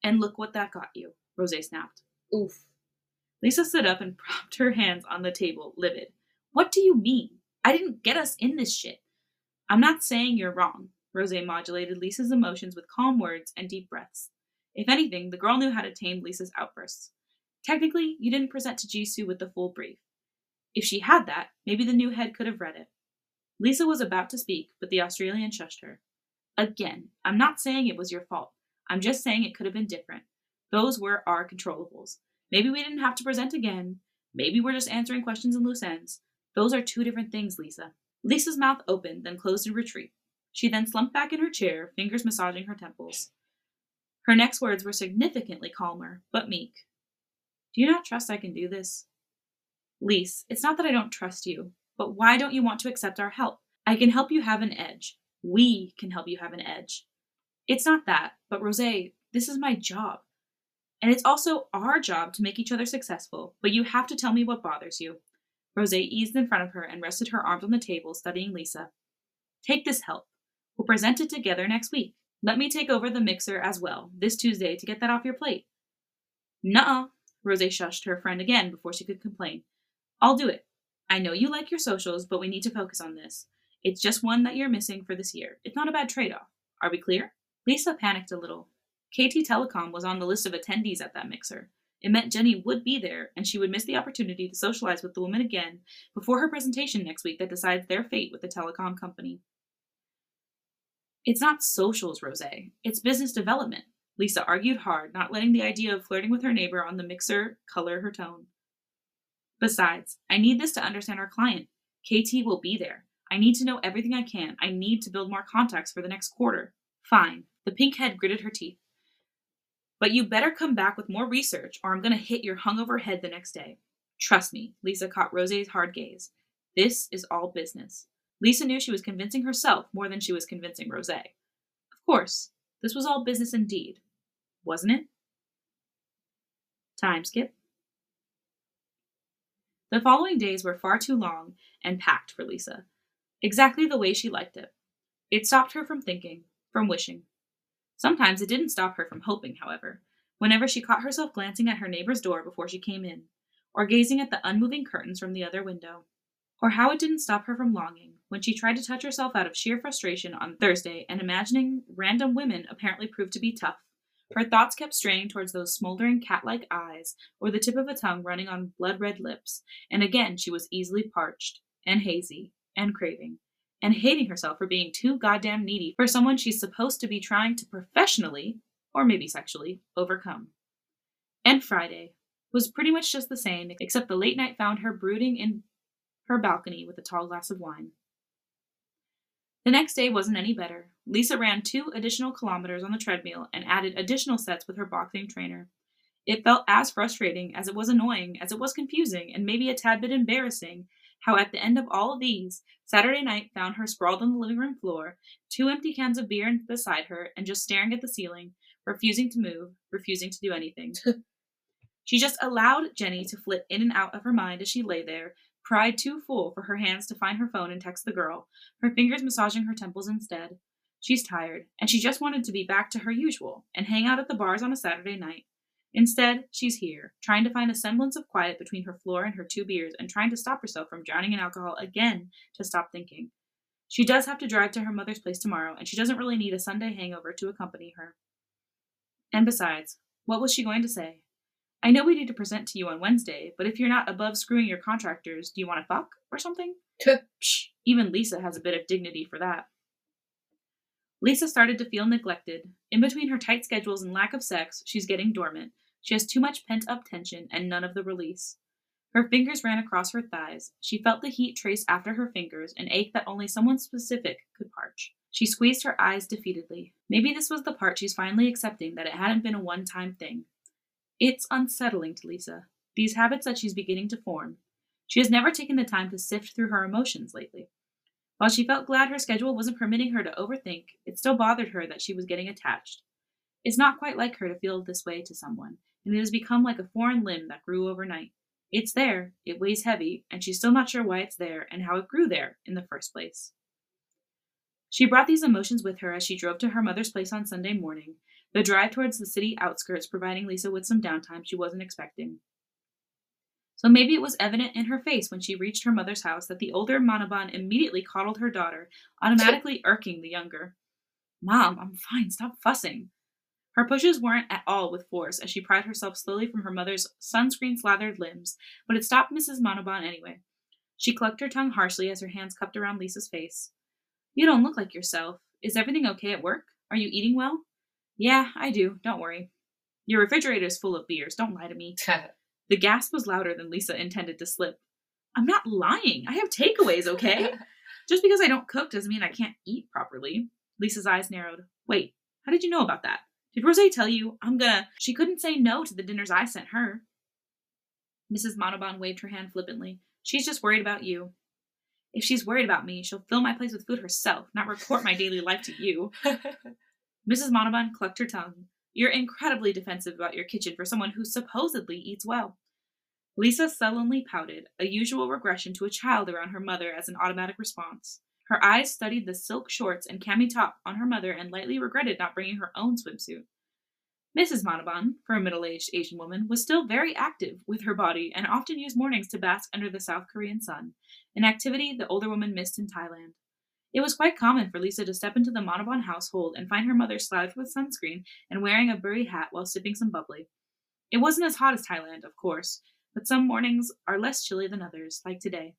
And look what that got you, Rose snapped. Oof. Lisa stood up and [laughs] propped her hands on the table, livid. What do you mean? I didn't get us in this shit. I'm not saying you're wrong. Rose modulated Lisa's emotions with calm words and deep breaths. If anything, the girl knew how to tame Lisa's outbursts. Technically, you didn't present to Jisoo with the full brief. If she had that, maybe the new head could have read it. Lisa was about to speak, but the Australian shushed her. Again, I'm not saying it was your fault. I'm just saying it could have been different. Those were our controllables. Maybe we didn't have to present again. Maybe we're just answering questions in loose ends. Those are two different things, Lisa. Lisa's mouth opened, then closed in retreat. She then slumped back in her chair, fingers massaging her temples. Her next words were significantly calmer, but meek. Do you not trust I can do this? Lise, it's not that I don't trust you, but why don't you want to accept our help? I can help you have an edge. We can help you have an edge. It's not that, but Rose, this is my job. And it's also our job to make each other successful, but you have to tell me what bothers you. Rose eased in front of her and rested her arms on the table, studying Lisa. Take this help. We'll present it together next week. Let me take over the mixer as well, this Tuesday, to get that off your plate. Nuh-uh. Rose shushed her friend again before she could complain. I'll do it. I know you like your socials, but we need to focus on this. It's just one that you're missing for this year. It's not a bad trade off. Are we clear? Lisa panicked a little. KT Telecom was on the list of attendees at that mixer. It meant Jennie would be there, and she would miss the opportunity to socialize with the woman again before her presentation next week that decides their fate with the telecom company. It's not socials, Rose. It's business development. Lisa argued hard, not letting the idea of flirting with her neighbor on the mixer color her tone. Besides, I need this to understand our client. KT will be there. I need to know everything I can. I need to build more contacts for the next quarter. Fine. The pink head gritted her teeth. But you better come back with more research, or I'm going to hit your hungover head the next day. Trust me, Lisa caught Rose's hard gaze. This is all business. Lisa knew she was convincing herself more than she was convincing Rose. Of course, this was all business indeed, wasn't it? Time skip. The following days were far too long and packed for Lisa, exactly the way she liked it. It stopped her from thinking, from wishing. Sometimes it didn't stop her from hoping, however, whenever she caught herself glancing at her neighbor's door before she came in, or gazing at the unmoving curtains from the other window. Or how it didn't stop her from longing when she tried to touch herself out of sheer frustration on Thursday and imagining random women apparently proved to be tough. Her thoughts kept straying towards those smoldering cat like eyes or the tip of a tongue running on blood red lips, and again she was easily parched, and hazy, and craving, and hating herself for being too goddamn needy for someone she's supposed to be trying to professionally, or maybe sexually, overcome. And Friday was pretty much just the same, except the late night found her brooding in her balcony with a tall glass of wine. The next day wasn't any better. Lisa ran two additional kilometers on the treadmill and added additional sets with her boxing trainer. It felt as frustrating as it was annoying, as it was confusing, and maybe a tad bit embarrassing how at the end of all of these, Saturday night found her sprawled on the living room floor, two empty cans of beer beside her, and just staring at the ceiling, refusing to move, refusing to do anything. [laughs] she just allowed Jennie to flit in and out of her mind as she lay there, pride too full for her hands to find her phone and text the girl, her fingers massaging her temples instead. She's tired, and she just wanted to be back to her usual and hang out at the bars on a Saturday night. Instead, she's here, trying to find a semblance of quiet between her floor and her two beers and trying to stop herself from drowning in alcohol again to stop thinking. She does have to drive to her mother's place tomorrow, and she doesn't really need a Sunday hangover to accompany her. And besides, what was she going to say? I know we need to present to you on Wednesday, but if you're not above screwing your contractors, do you want to fuck or something? Psh, even Lisa has a bit of dignity for that. Lisa started to feel neglected. In between her tight schedules and lack of sex, she's getting dormant. She has too much pent up tension and none of the release. Her fingers ran across her thighs. She felt the heat trace after her fingers, an ache that only someone specific could parch. She squeezed her eyes defeatedly. Maybe this was the part she's finally accepting that it hadn't been a one time thing. It's unsettling to Lisa, these habits that she's beginning to form. She has never taken the time to sift through her emotions lately. While she felt glad her schedule wasn't permitting her to overthink, it still bothered her that she was getting attached. It's not quite like her to feel this way to someone, and it has become like a foreign limb that grew overnight. It's there, it weighs heavy, and she's still not sure why it's there and how it grew there in the first place. She brought these emotions with her as she drove to her mother's place on Sunday morning, the drive towards the city outskirts providing Lisa with some downtime she wasn't expecting. So maybe it was evident in her face when she reached her mother's house that the older Manoban immediately coddled her daughter, automatically irking the younger. Mom, I'm fine, stop fussing. Her pushes weren't at all with force as she pried herself slowly from her mother's sunscreen slathered limbs, but it stopped Mrs. Manoban anyway. She clucked her tongue harshly as her hands cupped around Lisa's face. You don't look like yourself. Is everything okay at work? Are you eating well? Yeah, I do. Don't worry. Your refrigerator is full of beers. Don't lie to me. [laughs] the gasp was louder than Lisa intended to slip. I'm not lying. I have takeaways, okay? [laughs] Just because I don't cook doesn't mean I can't eat properly. Lisa's eyes narrowed. Wait, how did you know about that? Did Rose tell you I'm gonna. She couldn't say no to the dinners I sent her. Mrs. Manoban waved her hand flippantly. She's just worried about you. If she's worried about me, she'll fill my place with food herself, not report my daily life to you. [laughs] Mrs. Manoban clucked her tongue. You're incredibly defensive about your kitchen for someone who supposedly eats well. Lisa sullenly pouted, a usual regression to a child around her mother as an automatic response. Her eyes studied the silk shorts and cami top on her mother and lightly regretted not bringing her own swimsuit. Mrs. Manoban, for a middle aged Asian woman, was still very active with her body and often used mornings to bask under the South Korean sun, an activity the older woman missed in Thailand. It was quite common for Lisa to step into the Manoban household and find her mother slouched with sunscreen and wearing a burry hat while sipping some bubbly. It wasn't as hot as Thailand, of course, but some mornings are less chilly than others, like today.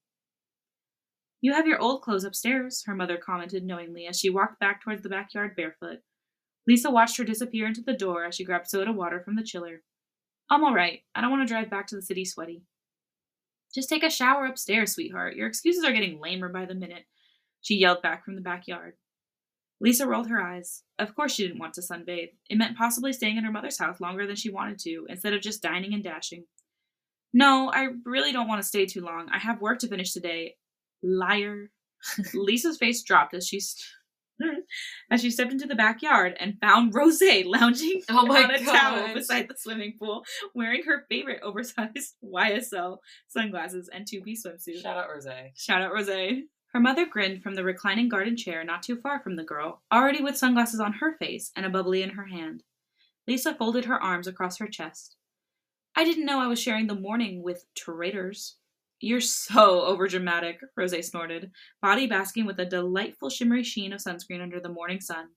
You have your old clothes upstairs, her mother commented knowingly as she walked back towards the backyard barefoot. Lisa watched her disappear into the door as she grabbed soda water from the chiller. I'm all right. I don't want to drive back to the city sweaty. Just take a shower upstairs, sweetheart. Your excuses are getting lamer by the minute she yelled back from the backyard. Lisa rolled her eyes. Of course she didn't want to sunbathe. It meant possibly staying in her mother's house longer than she wanted to, instead of just dining and dashing. No, I really don't want to stay too long. I have work to finish today. Liar. [laughs] Lisa's face dropped as she st- [laughs] as she stepped into the backyard and found Rose lounging Oh my on a towel beside the swimming pool, wearing her favorite oversized [laughs] YSL sunglasses and two-piece swimsuit. Shout out Rose. Shout out Rose. Her mother grinned from the reclining garden chair not too far from the girl, already with sunglasses on her face and a bubbly in her hand. Lisa folded her arms across her chest. I didn't know I was sharing the morning with traitors. You're so overdramatic, Rose snorted, body basking with a delightful shimmery sheen of sunscreen under the morning sun.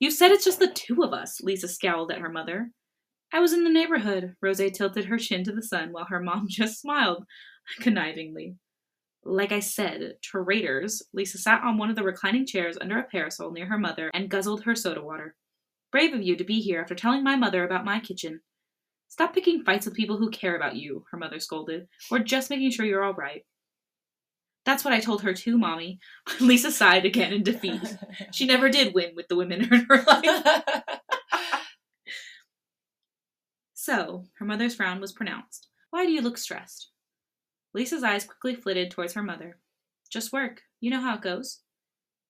You said it's just the two of us, Lisa scowled at her mother. I was in the neighborhood. Rose tilted her chin to the sun while her mom [laughs] just smiled connivingly. Like I said, traitors, Lisa sat on one of the reclining chairs under a parasol near her mother and guzzled her soda water. Brave of you to be here after telling my mother about my kitchen. Stop picking fights with people who care about you, her mother scolded. We're just making sure you're all right. That's what I told her too, Mommy. [laughs] Lisa sighed again in defeat. [laughs] She never did win with the women in her life. [laughs] So, her mother's frown was pronounced. Why do you look stressed? Lisa's eyes quickly flitted towards her mother. Just work. You know how it goes.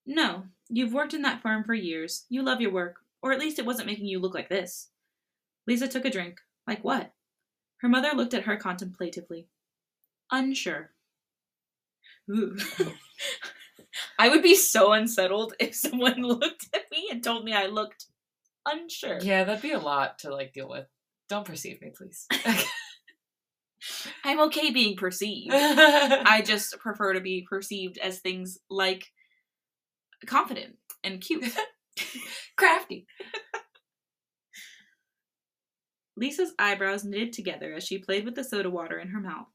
No, you've worked in that firm for years. You love your work, or at least it wasn't making you look like this. Lisa took a drink. Like what? Her mother looked at her contemplatively. Unsure. Ooh. [laughs] I would be so unsettled if someone [laughs] looked at me and told me I looked unsure. yeah, that'd be a lot to like deal with. Don't perceive me, please. [laughs] I'm okay being perceived. [laughs] I just prefer to be perceived as things like confident and cute. [laughs] [laughs] crafty. Lisa's eyebrows knitted together as she played with the soda water in her mouth.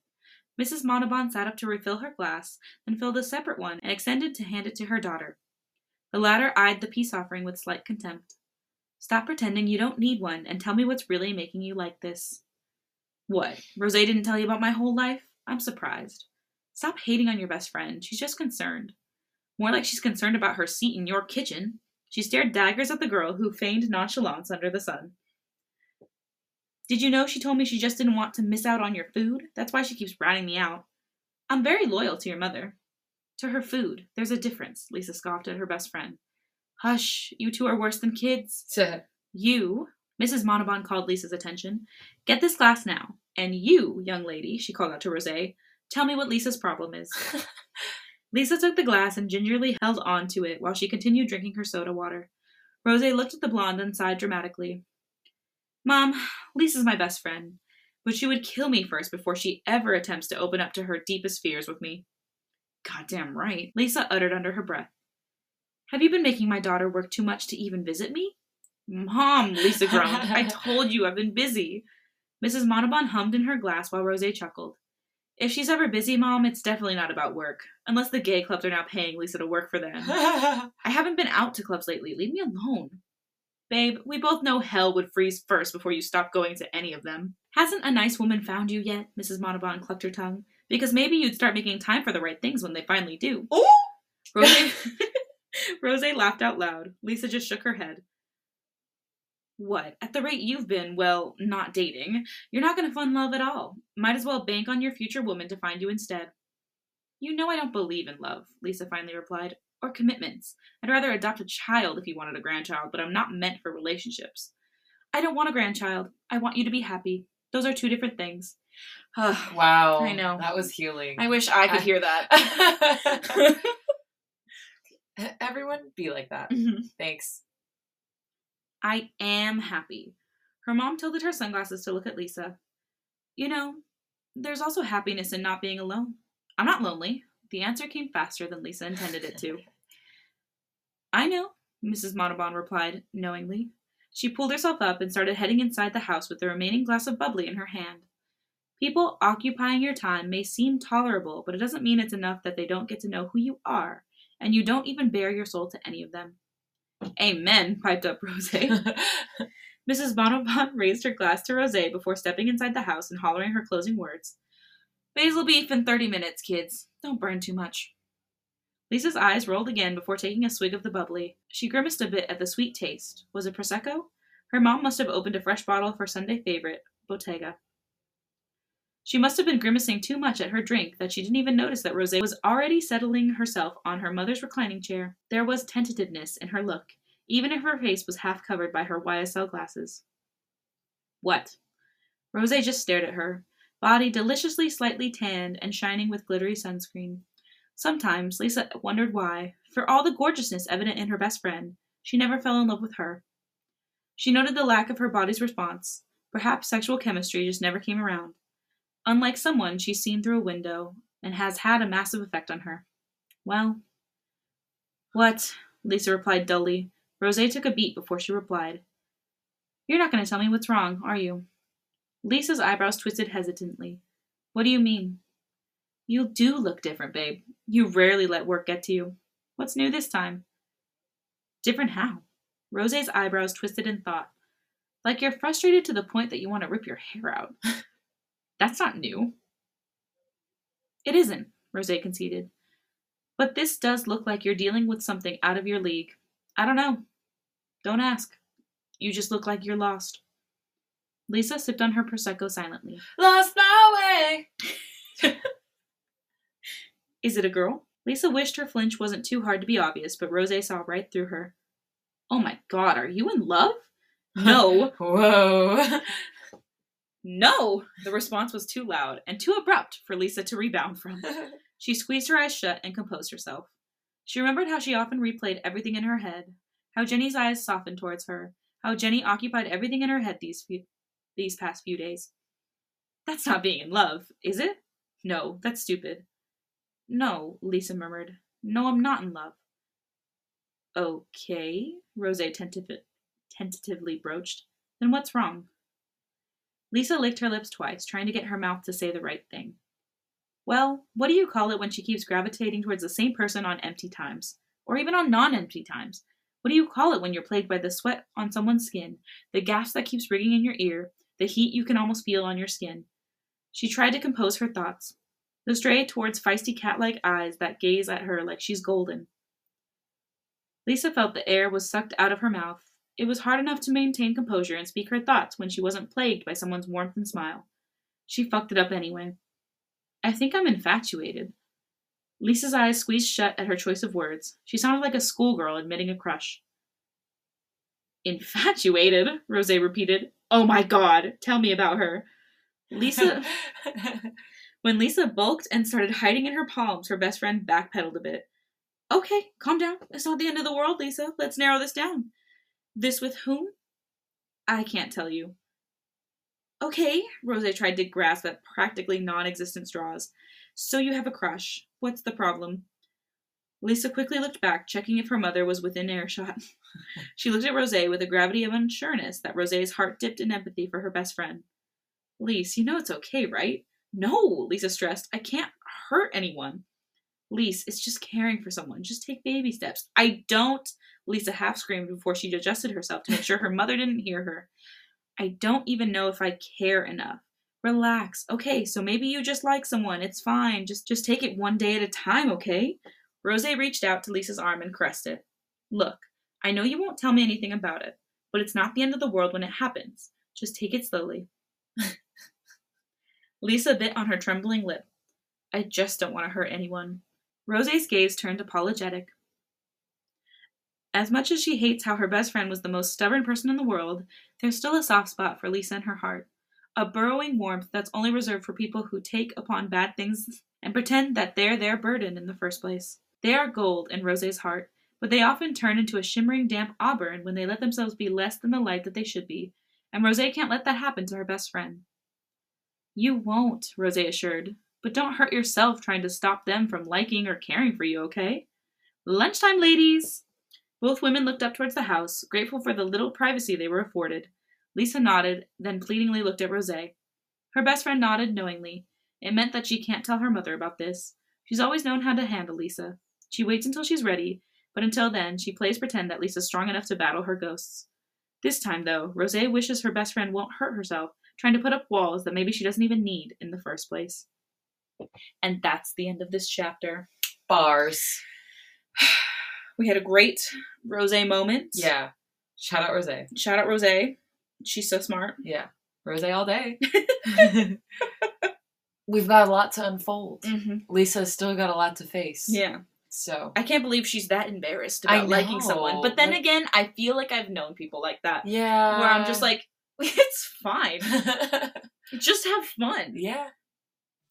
Mrs. Manoban sat up to refill her glass, then filled a separate one and extended to hand it to her daughter. The latter eyed the peace offering with slight contempt. Stop pretending you don't need one and tell me what's really making you like this. What? Rose didn't tell you about my whole life? I'm surprised. Stop hating on your best friend. She's just concerned. More like she's concerned about her seat in your kitchen. She stared daggers at the girl who feigned nonchalance under the sun. Did you know she told me she just didn't want to miss out on your food? That's why she keeps ratting me out. I'm very loyal to your mother. To her food. There's a difference, Lisa scoffed at her best friend. Hush, you two are worse than kids. You, Mrs. Manoban called Lisa's attention, get this glass now. And you, young lady, she called out to Rose, tell me what Lisa's problem is. [laughs] Lisa took the glass and gingerly held on to it while she continued drinking her soda water. Rose looked at the blonde and sighed dramatically. Mom, Lisa's my best friend, but she would kill me first before she ever attempts to open up to her deepest fears with me. Goddamn right, Lisa uttered under her breath. Have you been making my daughter work too much to even visit me? Mom, Lisa groaned. I [laughs] told you I've been busy. Mrs. Manoban hummed in her glass while Rose chuckled. If she's ever busy, Mom, it's definitely not about work. Unless the gay clubs are now paying Lisa to work for them. [laughs] I haven't been out to clubs lately. Leave me alone. Babe, we both know hell would freeze first before you stop going to any of them. Hasn't a nice woman found you yet? Mrs. Manoban clucked her tongue. Because maybe you'd start making time for the right things when they finally do. Ooh! Rose, [laughs] Rose laughed out loud. Lisa just shook her head. What? At the rate you've been, well, not dating, you're not going to find love at all. Might as well bank on your future woman to find you instead. You know I don't believe in love, Lisa finally replied, or commitments. I'd rather adopt a child if you wanted a grandchild, but I'm not meant for relationships. I don't want a grandchild. I want you to be happy. Those are two different things. [sighs] Wow. I know. That was healing. I wish I could I- hear that. [laughs] Everyone be like that. [laughs] Mhm. Thanks. I am happy. Her mom tilted her sunglasses to look at Lisa. You know, there's also happiness in not being alone. I'm not lonely. The answer came faster than Lisa intended it to. [laughs] I know, Mrs. Manoban replied knowingly. She pulled herself up and started heading inside the house with the remaining glass of bubbly in her hand. People occupying your time may seem tolerable, but it doesn't mean it's enough that they don't get to know who you are, and you don't even bare your soul to any of them. Amen, piped up Rose. [laughs] Mrs. Manoban raised her glass to Rose before stepping inside the house and hollering her closing words. Basil beef in 30 minutes, kids. Don't burn too much. Lisa's eyes rolled again before taking a swig of the bubbly. She grimaced a bit at the sweet taste. Was it Prosecco? Her mom must have opened a fresh bottle of her Sunday favorite, Bottega. She must have been grimacing too much at her drink that she didn't even notice that Rose was already settling herself on her mother's reclining chair. There was tentativeness in her look, even if her face was half covered by her YSL glasses. What? Rose just stared at her, body deliciously slightly tanned and shining with glittery sunscreen. Sometimes Lisa wondered why, for all the gorgeousness evident in her best friend, she never fell in love with her. She noted the lack of her body's response. Perhaps sexual chemistry just never came around. Unlike someone she's seen through a window and has had a massive effect on her. Well, what? Lisa replied dully. Rose took a beat before she replied. You're not going to tell me what's wrong, are you? Lisa's eyebrows twisted hesitantly. What do you mean? You do look different, babe. You rarely let work get to you. What's new this time? Different how? Rose's eyebrows twisted in thought. Like you're frustrated to the point that you want to rip your hair out. [laughs] That's not new. It isn't, Rose conceded. But this does look like you're dealing with something out of your league. I don't know. Don't ask. You just look like you're lost. Lisa sipped on her Prosecco silently. Lost my way! [laughs] Is it a girl? Lisa wished her flinch wasn't too hard to be obvious, but Rose saw right through her. Oh my god, are you in love? [laughs] No. Whoa. No! The response was too loud and too abrupt for Lisa to rebound from. [laughs] She squeezed her eyes shut and composed herself. She remembered how she often replayed everything in her head, how Jennie's eyes softened towards her, how Jennie occupied everything in her head these few, these past few days. That's not being in love, is it? No, that's stupid. No, Lisa murmured. No, I'm not in love. Okay, Rose tentative, tentatively broached. Then what's wrong? Lisa licked her lips twice, trying to get her mouth to say the right thing. Well, what do you call it when she keeps gravitating towards the same person on empty times? Or even on non empty times? What do you call it when you're plagued by the sweat on someone's skin, the gas that keeps ringing in your ear, the heat you can almost feel on your skin? She tried to compose her thoughts, the stray towards feisty cat like eyes that gaze at her like she's golden. Lisa felt the air was sucked out of her mouth. It was hard enough to maintain composure and speak her thoughts when she wasn't plagued by someone's warmth and smile. She fucked it up anyway. I think I'm infatuated. Lisa's eyes squeezed shut at her choice of words. She sounded like a schoolgirl admitting a crush. Infatuated? Rose repeated. Oh my god, tell me about her. Lisa. [laughs] when Lisa bulked and started hiding in her palms, her best friend backpedaled a bit. Okay, calm down. It's not the end of the world, Lisa. Let's narrow this down. This with whom? I can't tell you. Okay, Rose tried to grasp at practically non existent straws. So you have a crush. What's the problem? Lisa quickly looked back, checking if her mother was within earshot. [laughs] she looked at Rose with a gravity of unsureness that Rose's heart dipped in empathy for her best friend. Lise, you know it's okay, right? No, Lisa stressed. I can't hurt anyone. Lise, it's just caring for someone. Just take baby steps. I don't, Lisa half screamed before she adjusted herself to make sure her mother didn't hear her. I don't even know if I care enough. Relax. Okay, so maybe you just like someone. It's fine. Just just take it one day at a time, okay? Rose reached out to Lisa's arm and caressed it. Look, I know you won't tell me anything about it, but it's not the end of the world when it happens. Just take it slowly. [laughs] Lisa bit on her trembling lip. I just don't want to hurt anyone. Rose's gaze turned apologetic. As much as she hates how her best friend was the most stubborn person in the world, there's still a soft spot for Lisa in her heart. A burrowing warmth that's only reserved for people who take upon bad things and pretend that they're their burden in the first place. They are gold in Rose's heart, but they often turn into a shimmering damp auburn when they let themselves be less than the light that they should be, and Rose can't let that happen to her best friend. You won't, Rose assured, but don't hurt yourself trying to stop them from liking or caring for you, okay? Lunchtime, ladies! Both women looked up towards the house, grateful for the little privacy they were afforded. Lisa nodded, then pleadingly looked at Rose. Her best friend nodded knowingly. It meant that she can't tell her mother about this. She's always known how to handle Lisa. She waits until she's ready, but until then, she plays pretend that Lisa's strong enough to battle her ghosts. This time, though, Rose wishes her best friend won't hurt herself trying to put up walls that maybe she doesn't even need in the first place. And that's the end of this chapter. Bars. [sighs] We had a great Rose moment. Yeah. Shout out Rose. Shout out Rose. She's so smart. Yeah. Rose all day. [laughs] [laughs] we've got a lot to unfold. Mm-hmm. Lisa's still got a lot to face. Yeah. So I can't believe she's that embarrassed about liking someone. But then like- again, I feel like I've known people like that. yeah, Where I'm just like, [laughs] it's fine. Just have fun. yeah.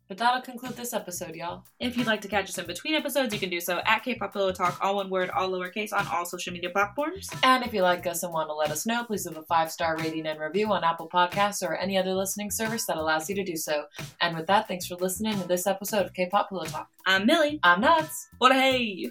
But that'll conclude this episode, y'all. If you'd like to catch us in between episodes, you can do so at K-Pop Pillow Talk, all one word, all lowercase, on all social media platforms. And if you like us and want to let us know, please leave a five star rating and review on Apple Podcasts or any other listening service that allows you to do so. And with that, thanks for listening to this episode of K-Pop Pillow Talk. I'm Milly. I'm Nads. What a hey!